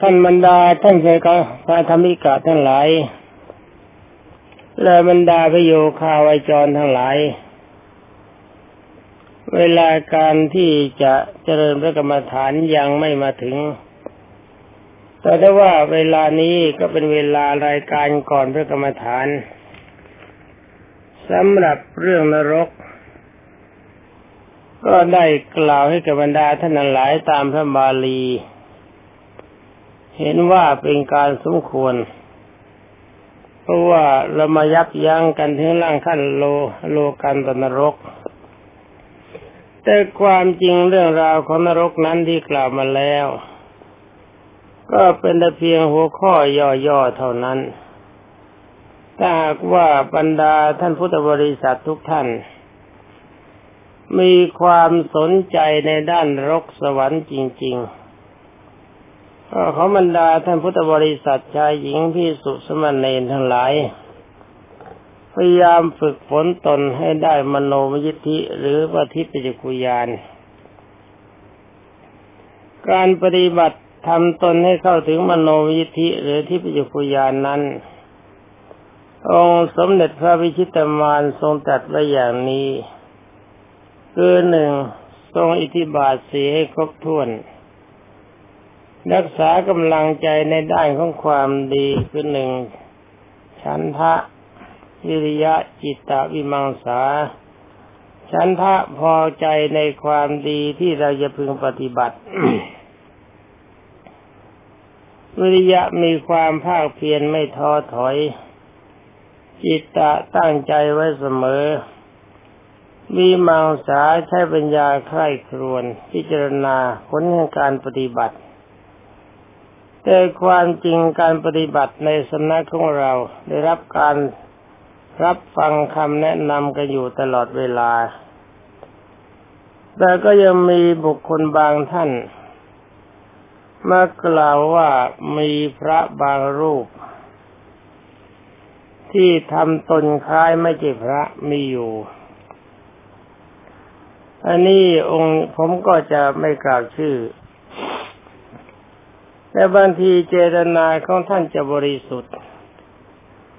ท่านบรรดาท่านเคยก็พระธรรมิกาทั้งหลาย และบรรดาพระโยคาวจรทั้งหลาย เวลาการที่จะเจริญพระกรรมฐานยังไม่มาถึง แต่ถ้าว่าเวลานี้ก็เป็นเวลารายการก่อนพระกรรมฐานสำหรับเรื่องนรก ก็ได้กล่าวให้กับบรรดาท่านหลายตามพระบาลี เห็นว่าเป็นการสมควร เพราะว่าเรามายับยั้งกันถึงร่างขั้นโลโลกันตนรก แต่ความจริงเรื่องราวของนรกนั้นที่กล่าวมาแล้ว ก็เป็นแต่เพียงหัวข้อย่อๆเท่านั้นถ้าหากว่าบรรดาท่านพุทธบริษัททุกท่าน มีความสนใจในด้านรกสวรรค์จริง ๆ ก็ขอบรรดาท่านพุทธบริษัทชายหญิงพี่สุสมณเณรทั้งหลาย พยายามฝึกฝนตนให้ได้มโนมยิทธิหรือปฏิปิจกุยาน การปฏิบัติทำตนให้เข้าถึงมโนมยิทธิหรือที่ปิจกุยานนั้น องค์สมเด็จพระวิชิตมารทรงตรัสไว้อย่างนี้ คือหนึ่งทรงอิทธิบาทสีให้ครบถ้วน รักษากำลังใจในด้านของความดีคือหนึ่งฉันทะวิริยะจิตตวิมังสา ฉันทะพอใจในความดีที่เราจะพึงปฏิบัติ วิริยะมีความภาคเพียรไม่ท้อถอย จิตตะตั้งใจไว้เสมอ มีมังสาใช้ปัญญาใคร่ครวนพิจารณาผลแห่งการปฏิบัติ แต่ความจริงการปฏิบัติในสำนักของเราได้รับการรับฟังคำแนะนำกันอยู่ตลอดเวลา แต่ก็ยังมีบุคคลบางท่านมากล่าวว่ามีพระบางรูป ที่ทำตนคล้ายไม่ใช่พระมีอยู่ อันนี้องค์ผมก็จะไม่กล่าวชื่อ แต่บางทีเจตนาของท่านจะบริสุทธิ์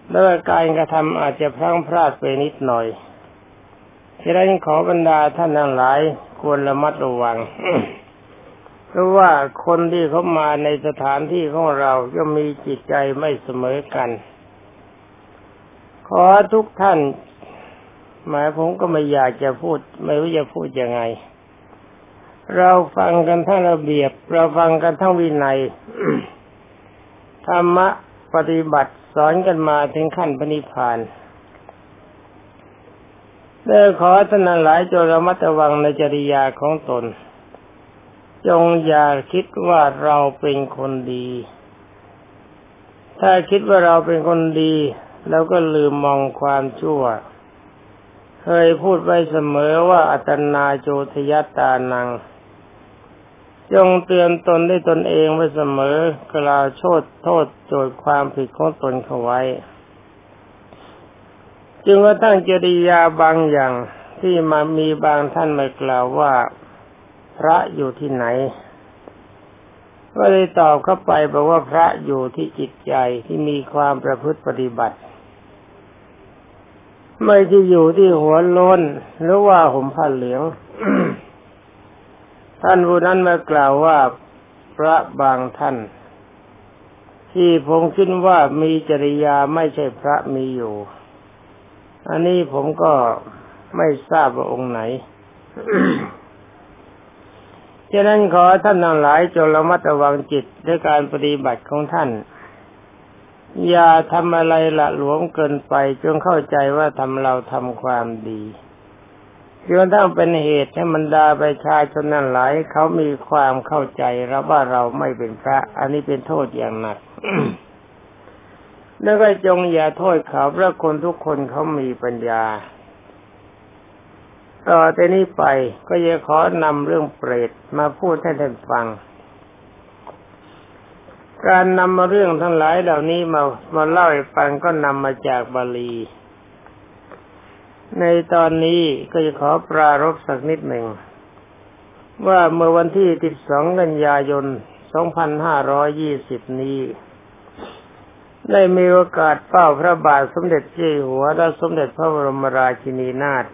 แล้วการกระทำอาจจะพลั้งพลาดไปนิดหน่อยฉะนั้นขอบรรดาท่านทั้งหลายควรระมัดระวัง เพราะว่าคนที่เขามาในสถานที่ของเราก็มีจิตใจไม่เสมอกัน ขอทุกท่าน หมายผมก็ไม่อยากจะพูด ไม่รู้จะพูดยังไง เราฟังกันทั้งระเบียบ เราฟังกันทั้งวินัยธรรมะปฏิบัติสอนกันมาถึงขั้นปณิพานเด้อขอท่านหลายจงระมัดระวังในจริยาของตน จงอย่าคิดว่าเราเป็นคนดี ถ้าคิดว่าเราเป็นคนดีแล้วก็ลืมมองความชั่ว เคยพูดไว้เสมอว่าอัตนาโจทยตานัง จงเตือนตนได้ตนเองไว้เสมอกล่าวโทษโทษโจทย์ความผิดของตนเขาไว้ จึงว่าตั้งจริยาบางอย่างที่มามีบางท่านมากล่าวว่าพระอยู่ที่ไหน ก็เลยตอบเข้าไปบอกว่าพระอยู่ที่จิตใจที่มีความประพฤติปฏิบัติ ไม่ที่อยู่ที่หัวโลนหรือว่าห่มผ้าเหลือง ท่านผู้นั้นมากล่าวว่าพระบางท่าน ที่ผมคิดว่ามีจริยาไม่ใช่พระมีอยู่ อันนี้ผมก็ไม่ทราบว่าองค์ไหนฉะนั้นขอท่านทั้งหลายจงระมัดระวังจิตด้วยการปฏิบัติของท่าน อย่าทำอะไรละหลวมเกินไปจงเข้าใจว่าทำเราทำความดี จนทั้งเป็นเหตุให้มันดาประชาชนนั้นหลายเขามีความเข้าใจแล้วว่าเราไม่เป็นพระ อันนี้เป็นโทษอย่างหนักแล้วก็จงอย่าโทษเขาเพราะคนทุกคนเขามีปัญญา ต่อแต่นี้ไปก็จะขอนำเรื่องเปรตมาพูดให้ท่านฟัง การนำมาเรื่องทั้งหลายเหล่านี้มามาเล่าให้ฟังก็นำมาจากบาลี ในตอนนี้ก็จะขอปรารบสักนิดหนึ่ง ว่าเมื่อวันที่ 12 กันยายน 2520 นี้ ได้มีโอกาสเฝ้าพระบาทสมเด็จเจ้าหัวและสมเด็จพระบรมราชินีนาถ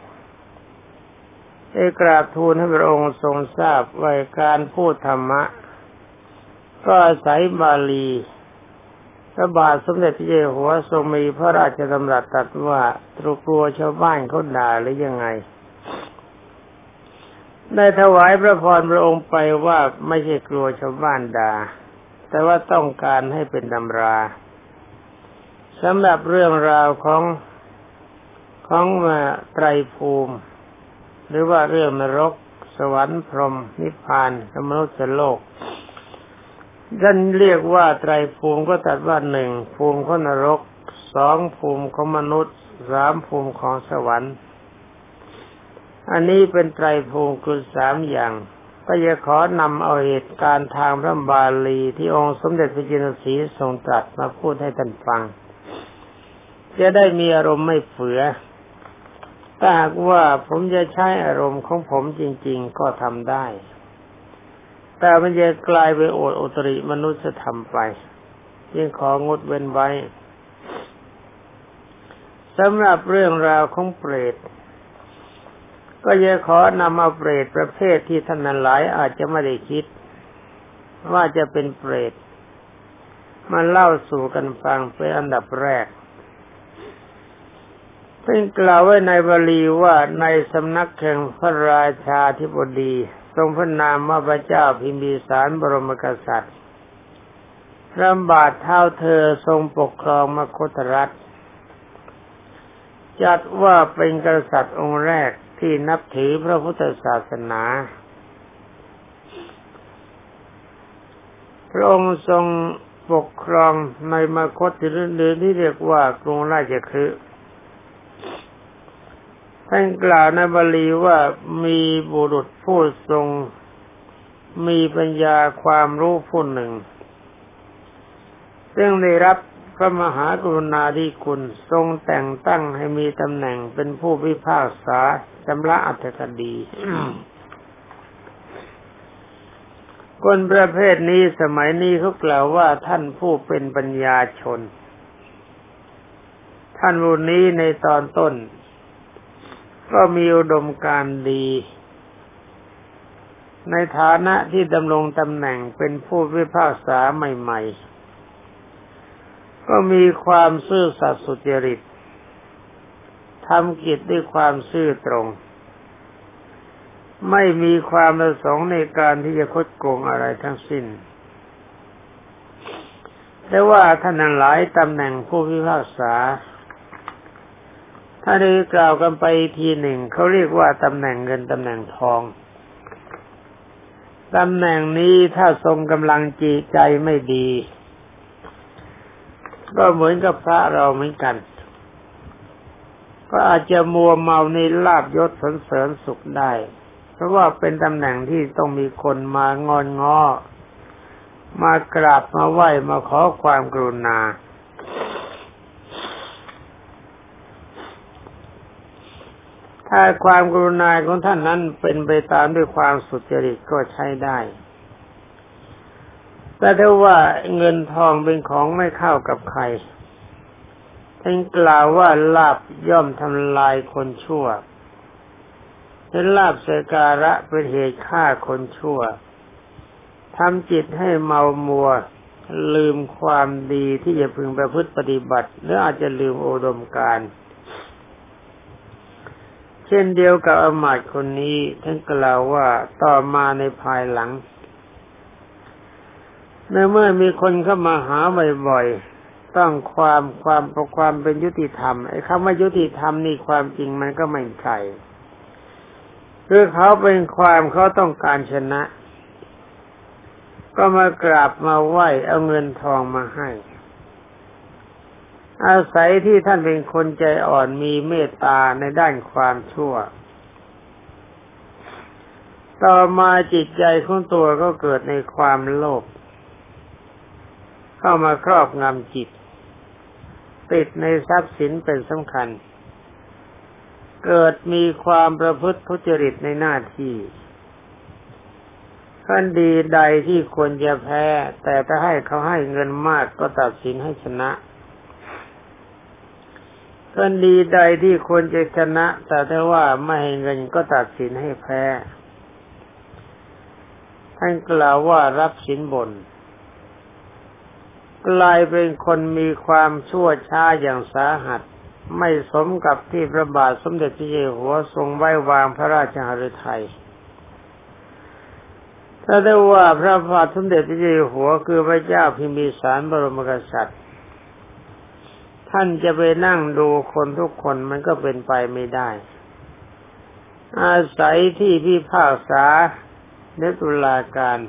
ได้กราบทูลให้พระองค์ทรงทราบว่าการพูดธรรมะ ก็อาศัยบาลี พระบาทสมเด็จพระเจ้าหัวทรงมีพระราชดำรัสตรัสว่าตรุกลัวชาวบ้านเขาด่าหรือยังไง ได้ถวายพระพรพระองค์ไปว่าไม่ใช่กลัวชาวบ้านด่า แต่ว่าต้องการให้เป็นตำราสำหรับเรื่องราวของของมาไตรภูมิ หรือว่าเรื่องนรก สวรรค์พรหมนิพพานมนุษย์โลก ท่านเรียกว่าไตรภูมิก็ตัดว่าหนึ่งภูมิของนรกสองภูมิของมนุษย์สามภูมิของสวรรค์ อันนี้เป็นไตรภูมิคือสามอย่างก็จะขอนำเอาเหตุการณ์ทางพระบาลีที่องค์สมเด็จพระจินสีทรงตรัสมาพูดให้ท่านฟัง จะได้มีอารมณ์ไม่เฟือถ้าหากว่าผมจะใช้อารมณ์ของผมจริง ๆ ก็ทำได้ แต่มันจะกลายไปโอดอุตริมนุษยธรรมไปยิ่งของดเว้นไว้สำหรับเรื่องราวของเปรต ก็จะขอนำเอาเปรตประเภทที่ท่านหลายอาจจะไม่ได้คิด ว่าจะเป็นเปรตมาเล่าสู่กันฟังเป็นอันดับแรกเพิ่งกล่าวไว้ในบาลีว่าในสำนักแห่งพระราชาธิบดี ทรงพระนามว่าพระเจ้าพิมพิสารบรมกษัตริย์รำบาดเท้าเธอทรงปกครองมคตรัฐ จัดว่าเป็นกษัตริย์องค์แรกที่นับถือพระพุทธศาสนา พระองค์ทรงปกครองในมคตหรือที่เรียกว่ากรุงราชคฤห์ ท่านกล่าวในบาลีว่ามีบุรุษผู้ทรง มีปัญญาความรู้ผู้หนึ่ง ซึ่งได้รับพระมหากรุณาธิคุณทรงแต่งตั้งให้มีตำแหน่งเป็นผู้พิพากษาจำละอัตถคดีคนประเภทนี้สมัยนี้เขากล่าวว่าท่านผู้เป็นปัญญาชน ท่านผู้นี้ในตอนต้น ก็มีอุดมการดี ในฐานะที่ดำรงตำแหน่งเป็นผู้พิพากษาใหม่ๆ ก็มีความซื่อสัตย์สุจริตทำกิจด้วยความซื่อตรง ไม่มีความประสงค์ในการที่จะคดโกงอะไรทั้งสิ้น แต่ว่าท่านหลายตำแหน่งผู้พิพากษา ถ้าได้กล่าวกันไปทีหนึ่งเขาเรียกว่าตำแหน่งเงินตำแหน่งทองตำแหน่งนี้ถ้าทรงกำลังจีใจไม่ดี ก็เหมือนกับพระเราเหมือนกัน ก็อาจจะมัวเมาในลาบยศสนเสริญสุขได้ เพราะว่าเป็นตำแหน่งที่ต้องมีคนมางอนง้อมากราบมาไหว้มาขอความกรุณา ถ้าความกรุณาของท่านนั้นเป็นไปตามด้วยความสุจริตก็ใช้ได้ แต่ถ้าว่าเงินทองเป็นของไม่เข้ากับใครท่านกล่าวว่าลาบย่อมทำลายคนชั่วเป็นลาบเสการะเป็นเหตุฆ่าคนชั่วทำจิตให้เมามัว ลืมความดีที่จะพึงประพฤติปฏิบัติ หรืออาจจะลืมโอดมการเช่นเดียวกับอมาตคนนี้ท่านกล่าวว่าต่อมาในภายหลังในเมื่อมีคนเข้ามาหาบ่อยๆต้องความความประความเป็นยุติธรรมไอ้คำว่ายุติธรรมนี่ความจริงมันก็ไม่ใช่คือเขาเป็นความเขาต้องการชนะ ก็มากราบมาไหว้เอาเงินทองมาให้ อาศัยที่ท่านเป็นคนใจอ่อนมีเมตตาในด้านความชั่ว ต่อมาจิตใจของตัวก็เกิดในความโลภเข้ามาครอบงำจิต ติดในทรัพย์สินเป็นสำคัญ เกิดมีความประพฤติทุจริตในหน้าที่คดีใดที่ควรจะแพ้ แต่ถ้าให้เขาให้เงินมากก็ตัดสินให้ชนะ คดีใดที่ควรจะชนะ แต่ถ้าว่าไม่ให้เงินก็ตัดสินให้แพ้ ท่านกล่าวว่ารับสินบน กลายเป็นคนมีความชั่วช้าอย่างสาหัส ไม่สมกับที่พระบาทสมเด็จพระเจ้าอยู่หัวทรงไว้วางพระราชหฤทัยถ้าได้ว่าพระบาทสมเด็จพระเจ้าอยู่หัวคือพระเจ้าพิมพิสารบรมกษัตริย์ ท่านจะไปนั่งดูคนทุกคนมันก็เป็นไปไม่ได้ อาศัยที่พิพากษาในตุลาการ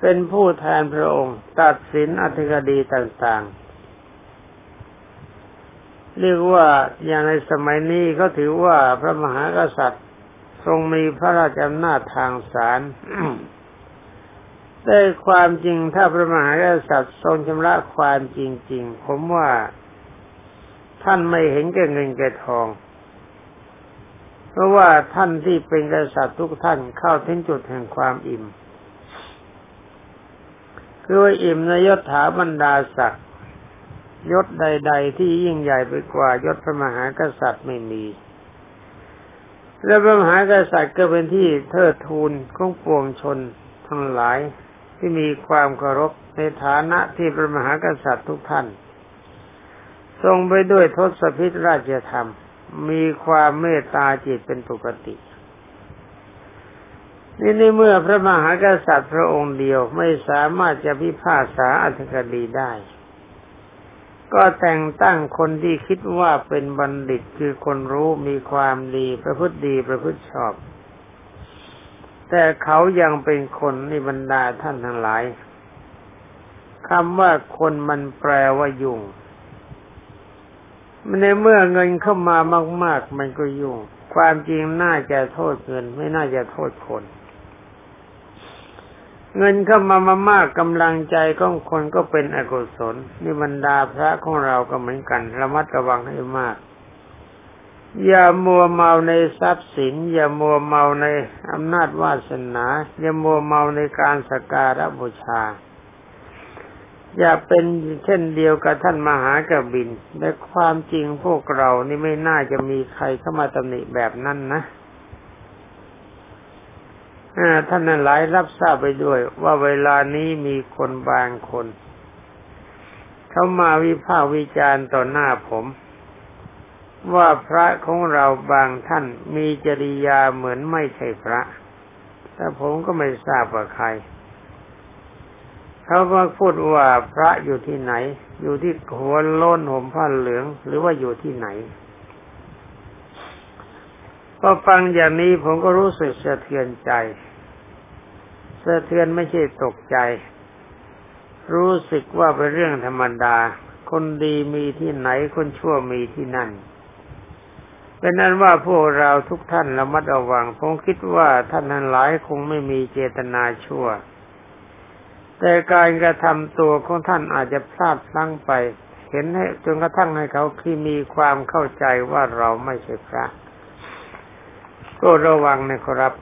เป็นผู้แทนพระองค์ ตัดสินอธิคดีต่างๆ เรียกว่าอย่างในสมัยนี้ก็ถือว่าพระมหากษัตริย์ทรงมีพระราชอำนาจทางศาล ได้ความจริงถ้าพระมหากษัตริย์ทรงชำระความจริง ๆ ผมว่าท่านไม่เห็นแก่เงินแก่ทอง เพราะว่าท่านที่เป็นกษัตริย์ทุกท่านเข้าถึงจุดแห่งความอิ่ม คือว่าอิ่มในยศถาบรรดาศักดิ์ยศใด ๆ ที่ยิ่งใหญ่ไปกว่ายศพระมหากษัตริย์ไม่มี และพระมหากษัตริย์ก็เป็นที่เทิดทูนของปวงชนทั้งหลาย ที่มีความเคารพในฐานะที่พระมหากษัตริย์ทุกท่าน ทรงไปด้วยทศพิธราชธรรม มีความเมตตาจิตเป็นปกตินี่ในเมื่อพระมหากษัตริย์พระองค์เดียวไม่สามารถจะพิพากษาอธิคดีได้ ก็แต่งตั้งคนที่คิดว่าเป็นบัณฑิตคือคนรู้มีความดีประพฤติดีประพฤติชอบ แต่เขายังเป็นคนในบรรดาท่านทั้งหลายคำว่าคนมันแปลว่ายุ่งในเมื่อเงินเข้ามามาก ๆ มันก็ยุ่ง ความจริงน่าจะโทษเงิน ไม่น่าจะโทษคน เงินเข้ามามามากกำลังใจของคนก็เป็นอกุศลนี่บรรดาพระของเราก็เหมือนกัน ระมัดระวังให้มาก อย่ามัวเมาในทรัพย์สิน อย่ามัวเมาในอำนาจวาสนา อย่ามัวเมาในการสการะบูชา อย่าเป็นเช่นเดียวกับท่านมหากบินแต่ความจริงพวกเรานี่ไม่น่าจะมีใครเข้ามาตำหนิแบบนั้นนะท่านนั้นหลายรับทราบไปด้วย ว่าเวลานี้มีคนบางคน เขามาวิพากษ์วิจารณ์ต่อหน้าผม ว่าพระของเราบางท่านมีจริยาเหมือนไม่ใช่พระ แต่ผมก็ไม่ทราบว่าใคร เขามาพูดว่าพระอยู่ที่ไหน อยู่ที่หัวโล้นห่มผ้าเหลือง หรือว่าอยู่ที่ไหนพอฟังอย่างนี้ผมก็รู้สึกสะเทือนใจ สะเทือนไม่ใช่ตกใจ รู้สึกว่าเป็นเรื่องธรรมดา คนดีมีที่ไหนคนชั่วมีที่นั่น เป็นนั้นว่าพวกเราทุกท่านระมัดระวัง ผมคิดว่าท่านทั้งหลายคงไม่มีเจตนาชั่ว แต่การกระทำตัวของท่านอาจจะพลาดพลั้งไป เห็นให้จนกระทั่งให้เขาคือมีความเข้าใจว่าเราไม่ใช่พระ ก็ระวังนะครับ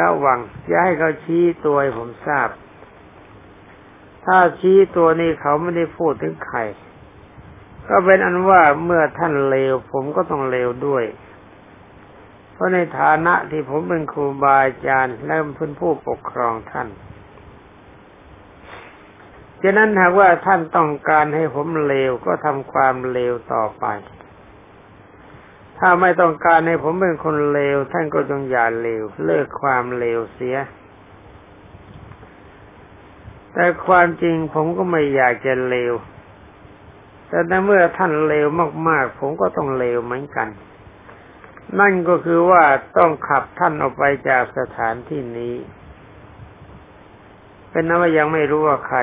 ระวังอย่าให้เขาชี้ตัวให้ผมทราบ ถ้าชี้ตัวนี้เขาไม่ได้พูดถึงใคร ก็เป็นอันว่าเมื่อท่านเลว ผมก็ต้องเลวด้วย เพราะในฐานะที่ผมเป็นครูบาอาจารย์และเป็นผู้ปกครองท่านฉะนั้นหากว่าท่านต้องการให้ผมเลวก็ทำความเลวต่อไป ถ้าไม่ต้องการให้ผมเป็นคนเลว ท่านก็จงอย่าเลวเลิกความเลวเสีย แต่ความจริงผมก็ไม่อยากจะเลว แต่ในเมื่อท่านเลวมาก ๆ ผมก็ต้องเลวเหมือนกัน นั่นก็คือว่าต้องขับท่านออกไปจากสถานที่นี้ เป็นนั้นว่ายังไม่รู้ว่าใคร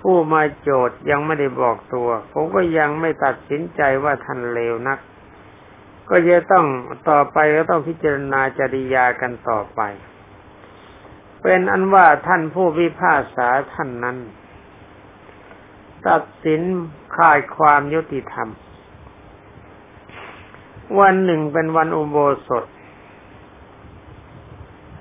ผู้มาโจทย์ยังไม่ได้บอกตัว ผมก็ยังไม่ตัดสินใจว่าท่านเลวนัก ก็จะต้องต่อไปก็ต้องพิจารณาจริยากันต่อไป เป็นอันว่าท่านผู้พิพากษาท่านนั้น ตัดสินขาดความยุติธรรม วันหนึ่งเป็นวันอุโบสถ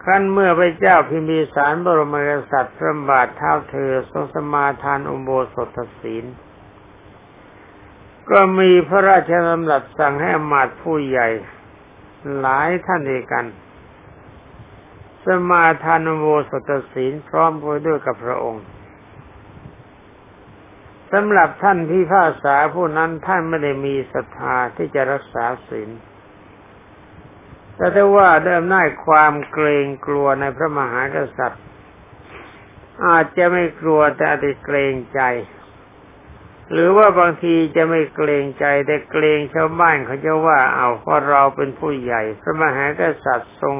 ขั้นเมื่อพระเจ้าพิมพิสารบรมกษัตริย์พระบาทเท้าเธอทรงสมาทานอุโบสถศีล ก็มีพระราชดำรัสสั่งให้อมาตผู้ใหญ่ หลายท่านเดียกัน สมาทานอุโบสถศีลพร้อมกันด้วยกับพระองค์ สำหรับท่านพิพาษาผู้นั้นท่านไม่ได้มีศรัทธาที่จะรักษาศีลแต่ถ้าว่าเดิมน้ความเกรงกลัวในพระมหากษัตริย์ อาจจะไม่กลัวแต่อาจจะเกรงใจ หรือว่าบางทีจะไม่เกรงใจแต่เกรงชาวบ้านเขาจะว่าเอาเพราะเราเป็นผู้ใหญ่ พระมหากษัตริย์ทรง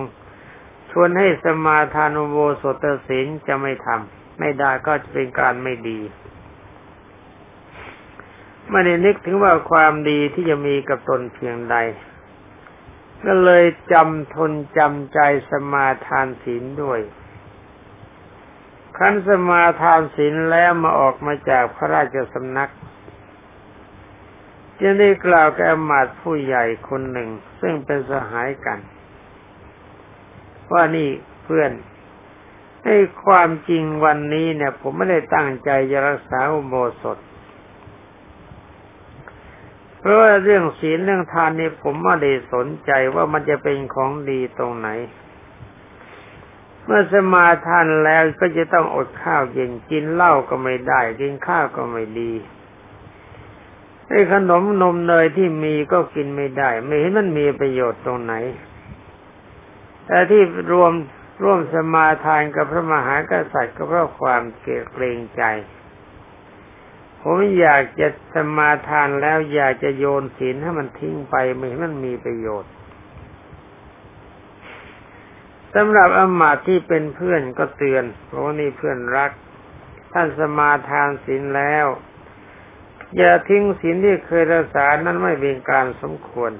ชวนให้สมาทานุโบสถศีลจะไม่ทำไม่ได้ก็จะเป็นการไม่ดี ไม่ได้นึกถึงว่าความดีที่จะมีกับตนเพียงใด ก็เลยจำทนจำใจสมาทานศีลด้วยขั้นสมาทานศีลแล้วมาออกมาจากพระราชสำนักจึงได้กล่าวแก่มาดผู้ใหญ่คนหนึ่ง ซึ่งเป็นสหายกัน ว่านี่เพื่อนให้ความจริงวันนี้เนี่ย ผมไม่ได้ตั้งใจจะรักษาอุโบสถ เพราะว่าเรื่องศีลเรื่องทานนี่ผมไม่ได้สนใจว่ามันจะเป็นของดีตรงไหน เมื่อสมาทานแล้วก็จะต้องอดข้าวเย็นกินเหล้าก็ไม่ได้ กินข้าวก็ไม่ดีไอ้ขนมนมเนยที่มีก็กินไม่ได้ ไม่เห็นมันมีประโยชน์ตรงไหน แต่ที่รวมร่วมสมาทานกับพระมหากษัตริย์ก็เพราะความเกรงใจ ผมอยากจะสมาทานแล้วอยากจะโยนศีลให้มันทิ้งไปไม่ให้มันมีประโยชน์สำหรับอมาตที่เป็นเพื่อนก็เตือนเพราะนี่เพื่อนรัก ท่านสมาทานศีลแล้ว อย่าทิ้งศีลที่เคยรักษานั้นไม่เป็นการสมควร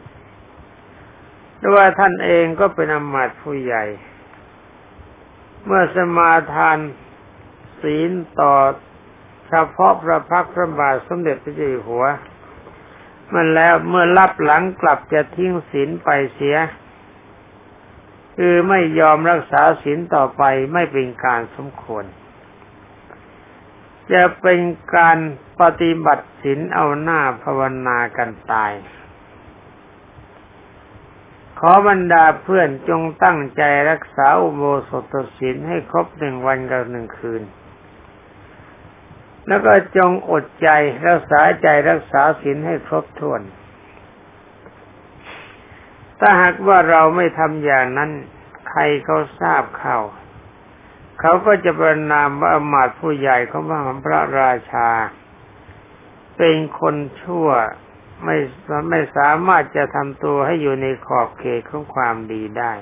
ด้วยว่าท่านเองก็เป็นอมาตผู้ใหญ่ เมื่อสมาทานศีลต่อ เฉพาะพระพักพระบาทสมเด็จพระเจ้าอยู่หัว มันแล้วเมื่อรับหลังกลับจะทิ้งศีลไปเสีย คือไม่ยอมรักษาศีลต่อไปไม่เป็นการสมควร จะเป็นการปฏิบัติศีลเอาหน้าภาวนากันตาย ขอบรรดาเพื่อนจงตั้งใจรักษาอุโบสถศีลให้ครบหนึ่งวันกับหนึ่งคืน แล้วก็จงอดใจรักษาใจรักษาศีลให้ครบถ้วน ถ้าหากว่าเราไม่ทำอย่างนั้น ใครเขาทราบข่าวเขาก็จะประนามว่าอมาตผู้ใหญ่เของพระราชา เป็นคนชั่วไม่ไม่สามารถจะทำตัวให้อยู่ในขอบเขตของความดีได้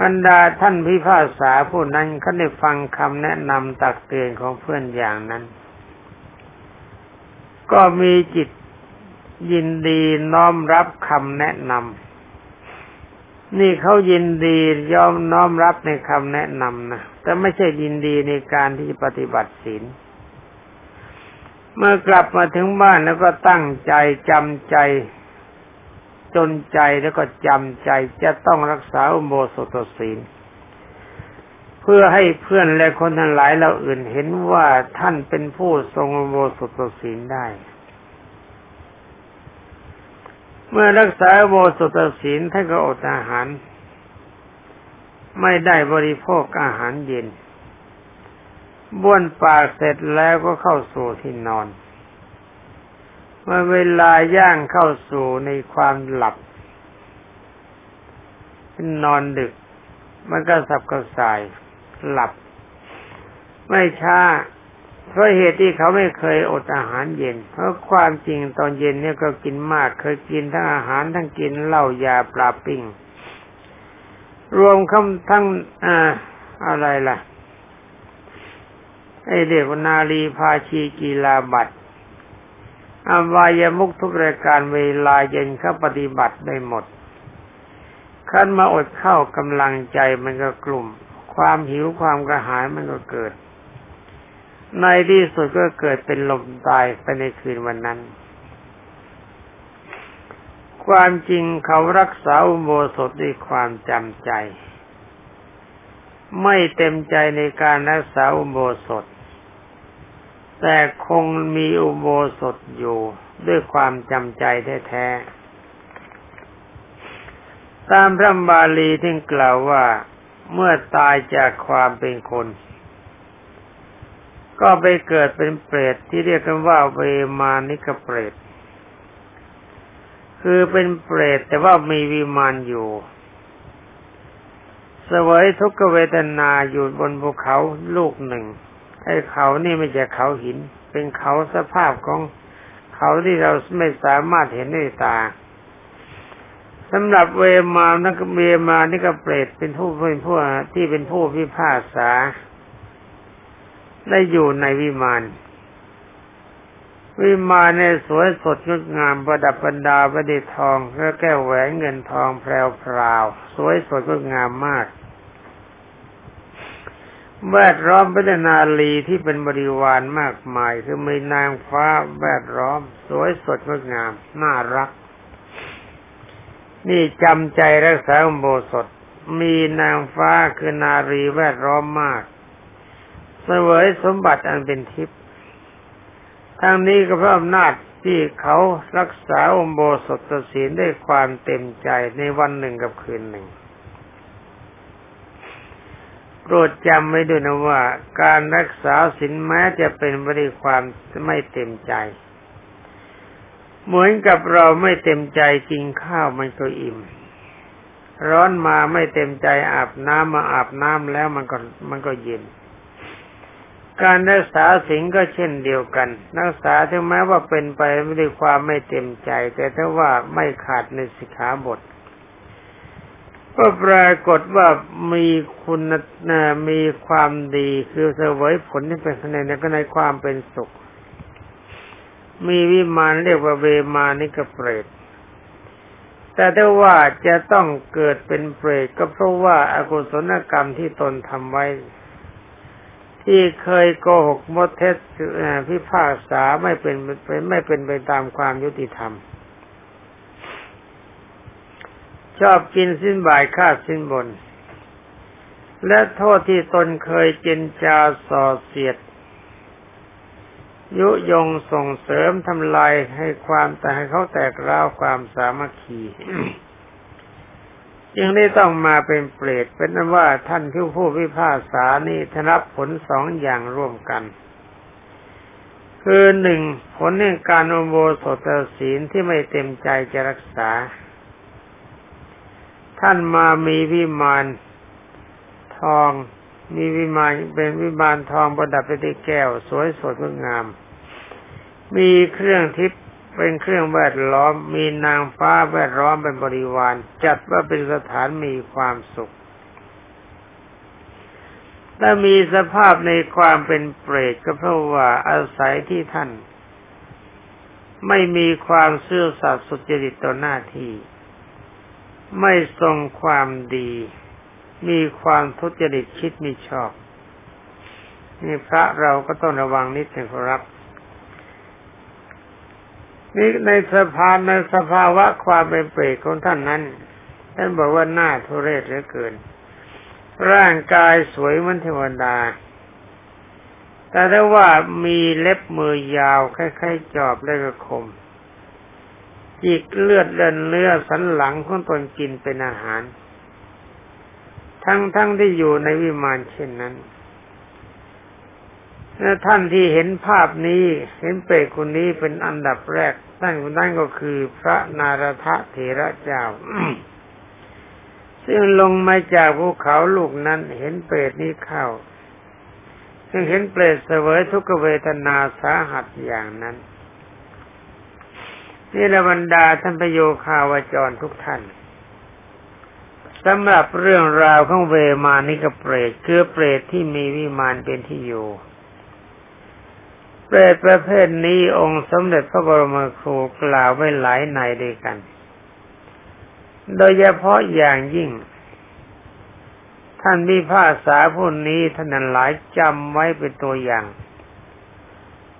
บรรดาท่านพิพากษาผู้นั้นเขาได้ฟังคำแนะนำตักเตือนของเพื่อนอย่างนั้น ก็มีจิตยินดีน้อมรับคำแนะนำนี่เขายินดียอมน้อมรับในคำแนะนำนะแต่ไม่ใช่ยินดีในการที่ปฏิบัติศีลเมื่อกลับมาถึงบ้านแล้วก็ตั้งใจจำใจ จนใจแล้วก็จำใจจะต้องรักษาอุโบสถศีล เพื่อให้เพื่อนและคนทั้งหลายเราอื่นเห็นว่าท่านเป็นผู้ทรงอุโบสถศีลได้ เมื่อรักษาอุโบสถศีลท่านก็อดอาหาร ไม่ได้บริโภคอาหารเย็นบ้วนปากเสร็จแล้วก็เข้าสู่ที่นอน เมื่อเวลาย่างเข้าสู่ในความหลับนอนดึก มันก็สับกระส่ายหลับ ไม่ช้าเพราะเหตุที่เขาไม่เคยอดอาหารเย็น เพราะความจริงตอนเย็นเนี่ยก็กินมากเคยกินทั้งอาหารทั้งกินเหล้ายาปลาปิ้งรวมคำทั้งอ่าอะไรล่ะไอเด็กนาลีพาชีกีฬาบัตร อวายมุกทุกรายการเวลาเย็นเขาปฏิบัติได้หมดขั้นมาอดเข้ากำลังใจมันก็กลุ่ม ความหิวความกระหายมันก็เกิด ในที่สุดก็เกิดเป็นลมตายไปในคืนวันนั้นคความจริงเขารักษาอุโบสถด้วยความจำใจ ไม่เต็มใจในการรักษาอุโบสถ แต่คงมีอุโบสถอยู่ด้วยความจำใจแท้ๆ ตามพระบาลีที่กล่าวว่าเมื่อตายจากความเป็นคน ก็ไปเกิดเป็นเปรตที่เรียกกันว่าเวมานิกเปรต คือเป็นเปรตแต่ว่ามีวิมานอยู่สวยทุกเวทนาอยู่บนภูเขาลูกหนึ่ง ไอ้เขานี่ไม่ใช่เขาหิน เป็นเขาสภาพของเขาที่เราไม่สามารถเห็นด้วยตาสำหรับเวมานักเวมานี่ก็เปรตเป็นผู้เป็นผู้ที่เป็นผู้พิพากษา ได้อยู่ในวิมานวิมานในสวยสดงดงามประดับประดาประดิษฐ์ทองและแก้วแหวนเงินทองแพรวพราวสวยสดงดงามมาก แวดล้อมไปด้วยนาลีที่เป็นบริวารมากมาย คือมีนางฟ้าแวดล้อม สวยสดงดงาม น่ารัก นี่จำใจรักษาโบสถ มีนางฟ้าคือนารีแวดล้อมมากเสวยสมบัติอันเป็นทิพย์ทั้งนี้ก็เพราะอำนาจที่เขารักษาอมโบสถศีลด้วยความเต็มใจในวันหนึ่งกับคืนหนึ่ง โปรดจำไว้ด้วยนะว่า การรักษาศีลแม้จะเป็นไปด้วยความไม่เต็มใจ เหมือนกับเราไม่เต็มใจกินข้าวมันก็อิ่ม ร้อนมาไม่เต็มใจอาบน้ำมาอาบน้ำแล้วมันก็มันก็เย็นการรักษาสิ่งก็เช่นเดียวกัน รักษาถึงแม้ว่าเป็นไปไม่ด้วยความไม่เต็มใจ แต่ถ้าว่าไม่ขาดในสิกขาบท ก็ปรากฏว่ามีคุณมีความดีคือเสวยผลที่เป็นคะแนนก็ในความเป็นสุข มีวิมานเรียกว่าเวมานิกเปรตแต่ถ้าว่าจะต้องเกิดเป็นเปรตก็เพราะว่าอากุศลกรรมที่ตนทำไว้ ที่เคยโกหกมดเท็จพิพากษาไม่เป็นไม่เป็นไปตามความยุติธรรม ชอบกินสิ้นบ่ายฆ่าสิ้นบน และโทษที่ตนเคยเจนจาส่อเสียด ยุยงส่งเสริมทำลายให้ความแต่ให้เขาแตกร้าวความสามัคคีจึงได้ต้องมาเป็นเปรตเป็นนั้นว่าท่านที่ผู้พิพากษานี่ทรับผลสองอย่างร่วมกัน คือหนึ่งผลในการอโบสถศีลที่ไม่เต็มใจจะรักษา ท่านมามีวิมานทอง มีวิมานเป็นวิมานทองประดับไปด้วยแก้ว สวยสดงดงาม มีเครื่องทิพย์เป็นเครื่องแวดล้อม มีนางฟ้าแวดล้อมเป็นบริวาร จัดว่าเป็นสถานมีความสุขถ้ามีสภาพในความเป็นเปรตก็เพราะว่าอาศัยที่ท่าน ไม่มีความเสื่อสัตย์สุจริตต่อหน้าที่ ไม่ทรงความดี มีความทุจริตคิดมิชอบ นี่พระเราก็ต้องระวังนิดหนึ่งครับนี่ในสภาในสภาวะความเป็นเปรตของท่านนั้นท่านบอกว่าหน้าทุเรศเหลือเกิน ร่างกายสวยเหมือนเทวดา แต่ถ้าว่ามีเล็บมือยาวคล้ายๆจอบและกระคม จิกเลือดเลือนเนื้อสันหลังของตนกินเป็นอาหาร ทั้งๆทที่อยู่ในวิมานเช่นนั้นท่านที่เห็นภาพนี้เห็นเปรตคนนี้เป็นอันดับแรกท่านคนนั้นก็คือพระนารทะเถระเจ้า ซึ่งลงมาจากภูเขาลูกนั้นเห็นเปรตนี้เข้า ซึ่งเห็นเปรตเสวยทุกเวทนาสาหัสอย่างนั้น นี่ละบรรดาท่านประโยคาวจรทุกท่านสำหรับเรื่องราวของเวมานิกเปรตคือเปรตที่มีวิมานเป็นที่อยู่เปรตประเภทนี้องค์สมเด็จพระบรมครูกล่าวไว้หลายในด้วยกัน โดยเฉพาะอย่างยิ่ง ท่านมีภาษาผู้นี้ท่านหลายจำไว้เป็นตัวอย่าง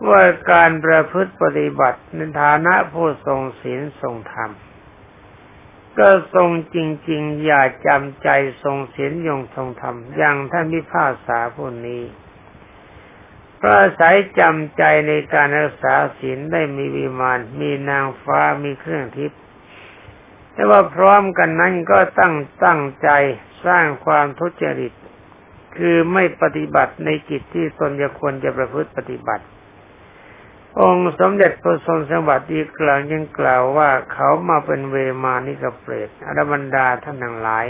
ว่าการประพฤติปฏิบัติในฐานะผู้ทรงศีลทรงธรรม ก็ทรงจริง ๆ อย่าจำใจทรงเสียนยงทรงธรรมอย่างท่านพิพากษาผู้นี้พระอายจำใจในการรักษาศีลได้มีวิมาน มีนางฟ้ามีเครื่องทิพย์แต่ว่าพร้อมกันนั้นก็ตั้งตั้งใจสร้างความทุจริต คือไม่ปฏิบัติในกิจที่ตนจะควรจะประพฤติปฏิบัติ องค์สมเด็จพระทรงสวัสดีกลางยังกล่าวว่าเขามาเป็นเวมานิกเปรตอรบรรดาท่านทั้งหลาย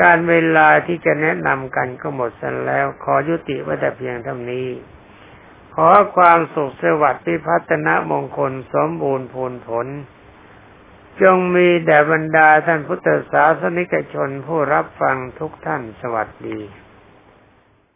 การเวลาที่จะแนะนำกันก็หมดสิ้นแล้ว ขอยุติไว้แต่เพียงเท่านี้ ขอความสุขสวัสดิ์พิพัฒนมงคลสมบูรณ์ผลผล จงมีแด่บรรดาท่านพุทธศาสนิกชนผู้รับฟังทุกท่านสวัสดี